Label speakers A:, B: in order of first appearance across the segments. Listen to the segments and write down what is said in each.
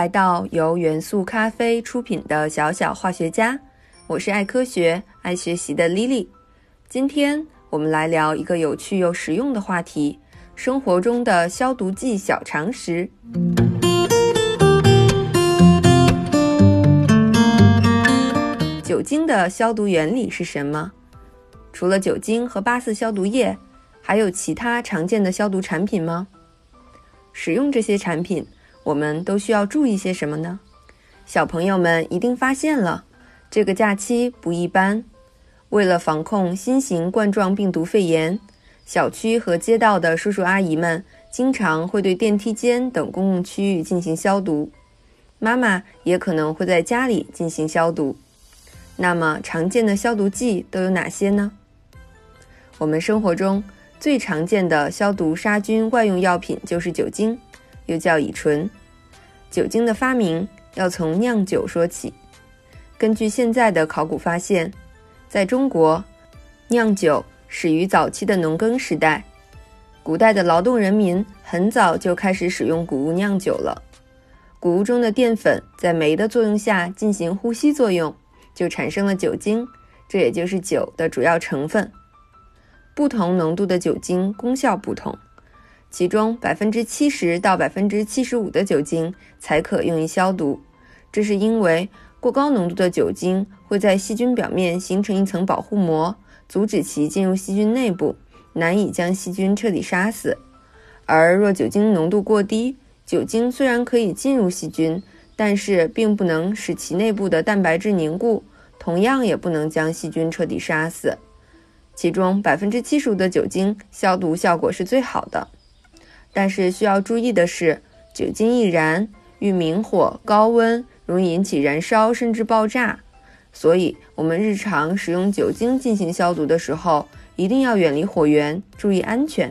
A: 来到由元素咖啡出品的小小化学家，我是爱科学、爱学习的 Lily。今天我们来聊一个有趣又实用的话题：生活中的消毒剂小常识。酒精的消毒原理是什么？除了酒精和八四消毒液，还有其他常见的消毒产品吗？使用这些产品，我们都需要注意些什么呢？小朋友们一定发现了，这个假期不一般。为了防控新型冠状病毒肺炎，小区和街道的叔叔阿姨们经常会对电梯间等公共区域进行消毒，妈妈也可能会在家里进行消毒。那么，常见的消毒剂都有哪些呢？我们生活中最常见的消毒杀菌外用药品就是酒精，又叫乙醇。酒精的发明要从酿酒说起。根据现在的考古发现，在中国，酿酒始于早期的农耕时代。古代的劳动人民很早就开始使用谷物酿酒了。谷物中的淀粉在酶的作用下进行呼吸作用，就产生了酒精，这也就是酒的主要成分。不同浓度的酒精功效不同，其中百分之七十到百分之七十五的酒精才可用于消毒，这是因为。过高浓度的酒精会在细菌表面形成一层保护膜，阻止其进入细菌内部，难以将细菌彻底杀死。而若酒精浓度过低，酒精虽然可以进入细菌，但是并不能使其内部的蛋白质凝固，同样也不能将细菌彻底杀死。其中百分之七十五的酒精消毒效果是最好的。但是需要注意的是，酒精易燃，遇明火、高温。容易引起燃烧甚至爆炸，所以我们日常使用酒精进行消毒的时候，一定要远离火源，注意安全。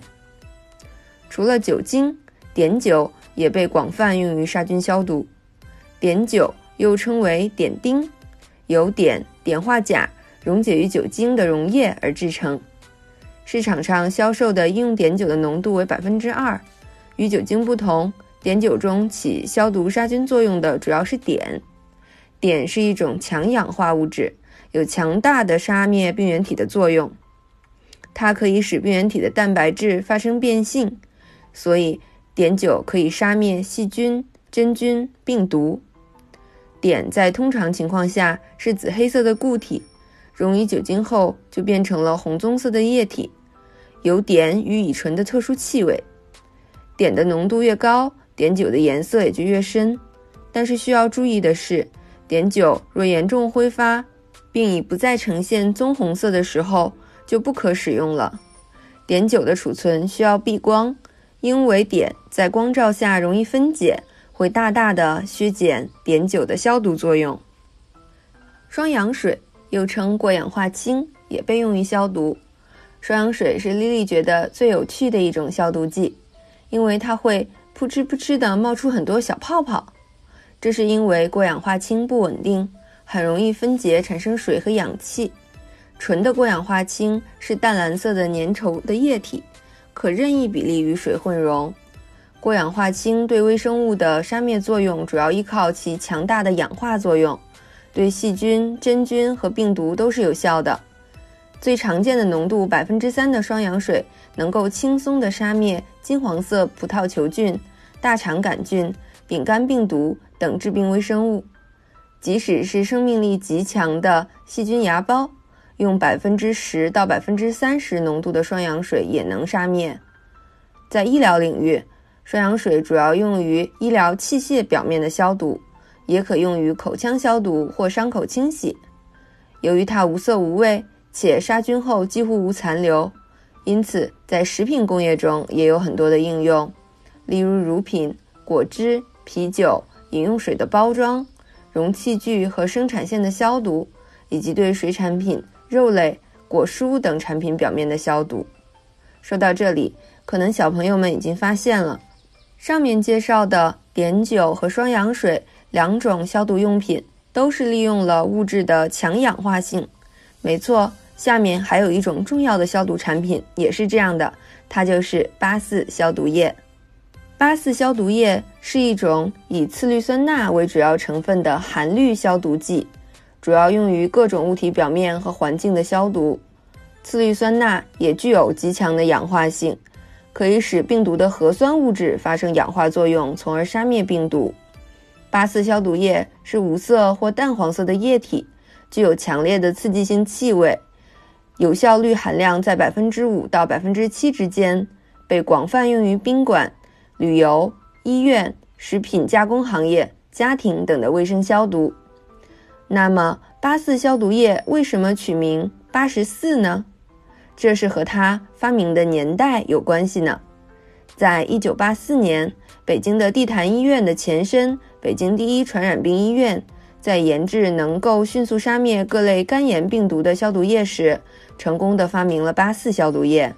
A: 除了酒精，碘酒也被广泛用于杀菌消毒。碘酒又称为碘酊，由碘、碘化钾溶解于酒精的溶液而制成。市场上销售的医用碘酒的浓度为百分之二，与酒精不同。碘酒中起消毒杀菌作用的主要是碘，碘是一种强氧化物质，有强大的杀灭病原体的作用。它可以使病原体的蛋白质发生变性，所以碘酒可以杀灭细菌、真菌、病毒。碘在通常情况下是紫黑色的固体，溶于酒精后就变成了红棕色的液体，有碘与乙醇的特殊气味。碘的浓度越高，碘酒的颜色也就越深，但是需要注意的是，碘酒若严重挥发，并已不再呈现棕红色的时候，就不可使用了。碘酒的储存需要避光，因为碘在光照下容易分解，会大大的削减碘酒的消毒作用。双氧水又称过氧化氢，也被用于消毒。双氧水是莉莉觉得最有趣的一种消毒剂，因为它会。噗嗤噗嗤地冒出很多小泡泡，这是因为过氧化氢不稳定，很容易分解产生水和氧气。纯的过氧化氢是淡蓝色的粘稠的液体，可任意比例与水混溶。过氧化氢对微生物的杀灭作用主要依靠其强大的氧化作用，对细菌、真菌和病毒都是有效的。最常见的浓度百分之三的双氧水能够轻松地杀灭金黄色葡萄球菌、大肠杆菌、丙肝病毒等致病微生物。即使是生命力极强的细菌芽孢，用百分之十到百分之三十浓度的双氧水也能杀灭。在医疗领域，双氧水主要用于医疗器械表面的消毒，也可用于口腔消毒或伤口清洗。由于它无色无味。且杀菌后几乎无残留，因此在食品工业中也有很多的应用，例如乳品、果汁、啤酒、饮用水的包装、容器具和生产线的消毒，以及对水产品、肉类、果蔬等产品表面的消毒。说到这里，可能小朋友们已经发现了，上面介绍的碘酒和双氧水两种消毒用品都是利用了物质的强氧化性。没错，下面还有一种重要的消毒产品也是这样的，它就是八四消毒液。八四消毒液是一种以次氯酸钠为主要成分的含氯消毒剂，主要用于各种物体表面和环境的消毒。次氯酸钠也具有极强的氧化性，可以使病毒的核酸物质发生氧化作用，从而杀灭病毒。八四消毒液是无色或淡黄色的液体，具有强烈的刺激性气味，有效氯含量在百分之五到百分之七之间，被广泛用于宾馆。旅游、医院、食品加工行业、家庭等的卫生消毒。那么，八四消毒液为什么取名八十四呢？这是和它发明的年代有关系呢。在一九八四年，北京的地坛医院的前身北京第一传染病医院，在研制能够迅速杀灭各类肝炎病毒的消毒液时，成功的发明了八四消毒液。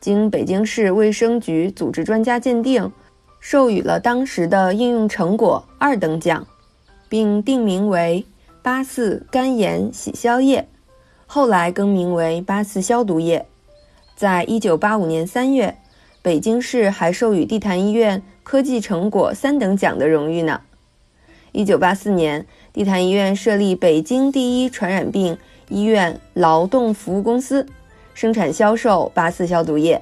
A: 经北京市卫生局组织专家鉴定，授予了当时的应用成果二等奖，并定名为“八四肝炎洗消液”，后来更名为“八四消毒液”。在一九八五年三月，北京市还授予地坛医院科技成果三等奖的荣誉呢。一九八四年，地坛医院设立北京第一传染病医院劳动服务公司。生产销售八四消毒液，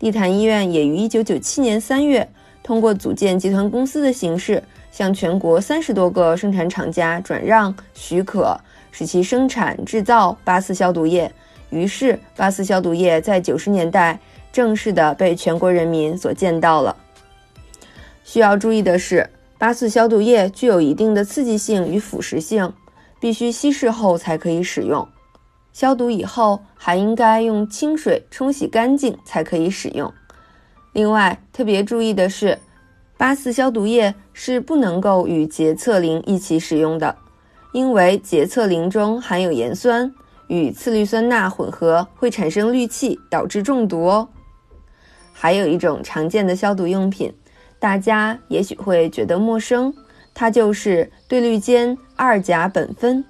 A: 地坛医院也于一九九七年三月通过组建集团公司的形式，向全国三十多个生产厂家转让许可，使其生产制造八四消毒液。于是，八四消毒液在九十年代正式的被全国人民所见到了。需要注意的是，八四消毒液具有一定的刺激性与腐蚀性，必须稀释后才可以使用。消毒以后还应该用清水冲洗干净才可以使用。另外，特别注意的是，八四消毒液是不能够与洁厕灵一起使用的，因为洁厕灵中含有盐酸，与次氯酸钠混合会产生氯气，导致中毒哦。还有一种常见的消毒用品，大家也许会觉得陌生，它就是对氯间二甲苯酚。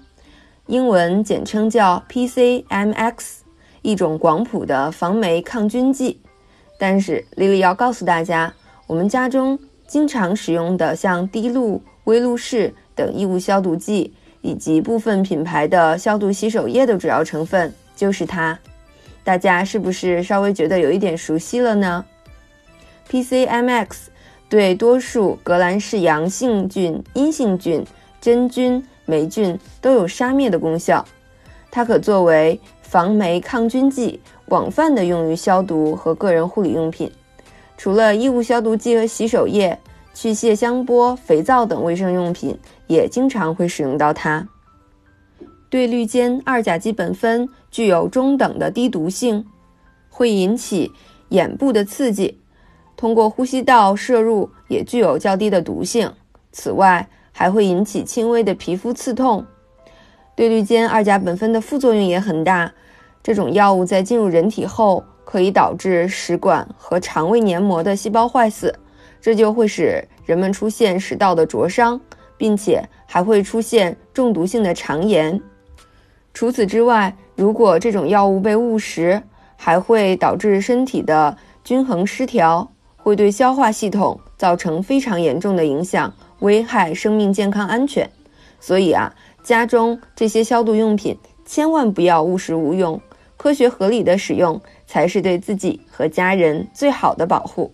A: 英文简称叫 PCMX，一种广谱的防霉抗菌剂。但是丽丽要告诉大家，我们家中经常使用的像滴露、微露士等异物消毒剂，以及部分品牌的消毒洗手液的主要成分就是它。大家是不是稍微觉得有一点熟悉了呢？PCMX 对多数革兰氏阳性菌、阴性菌、真菌。霉菌都有杀灭的功效，它可作为防霉抗菌剂，广泛的用于消毒和个人护理用品。除了衣物消毒剂和洗手液，去屑香波、肥皂等卫生用品也经常会使用到它。对氯间二甲基苯酚具有中等的低毒性，会引起眼部的刺激，通过呼吸道摄入也具有较低的毒性。此外，还会引起轻微的皮肤刺痛。对氯间二甲苯酚的副作用也很大。这种药物在进入人体后，可以导致食管和肠胃黏膜的细胞坏死，这就会使人们出现食道的灼伤，并且还会出现中毒性的肠炎。除此之外，如果这种药物被误食，还会导致身体的均衡失调，会对消化系统造成非常严重的影响。危害生命健康安全，所以啊，家中这些消毒用品千万不要误食误用，科学合理的使用才是对自己和家人最好的保护。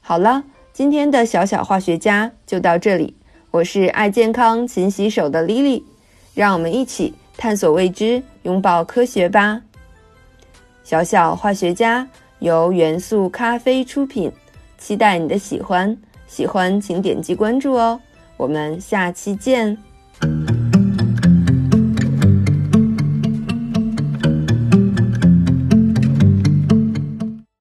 A: 好了，今天的小小化学家就到这里，我是爱健康、勤洗手的 Lily，让我们一起探索未知，拥抱科学吧。小小化学家由元素咖啡出品，期待你的喜欢。喜欢请点击关注哦，我们下期见。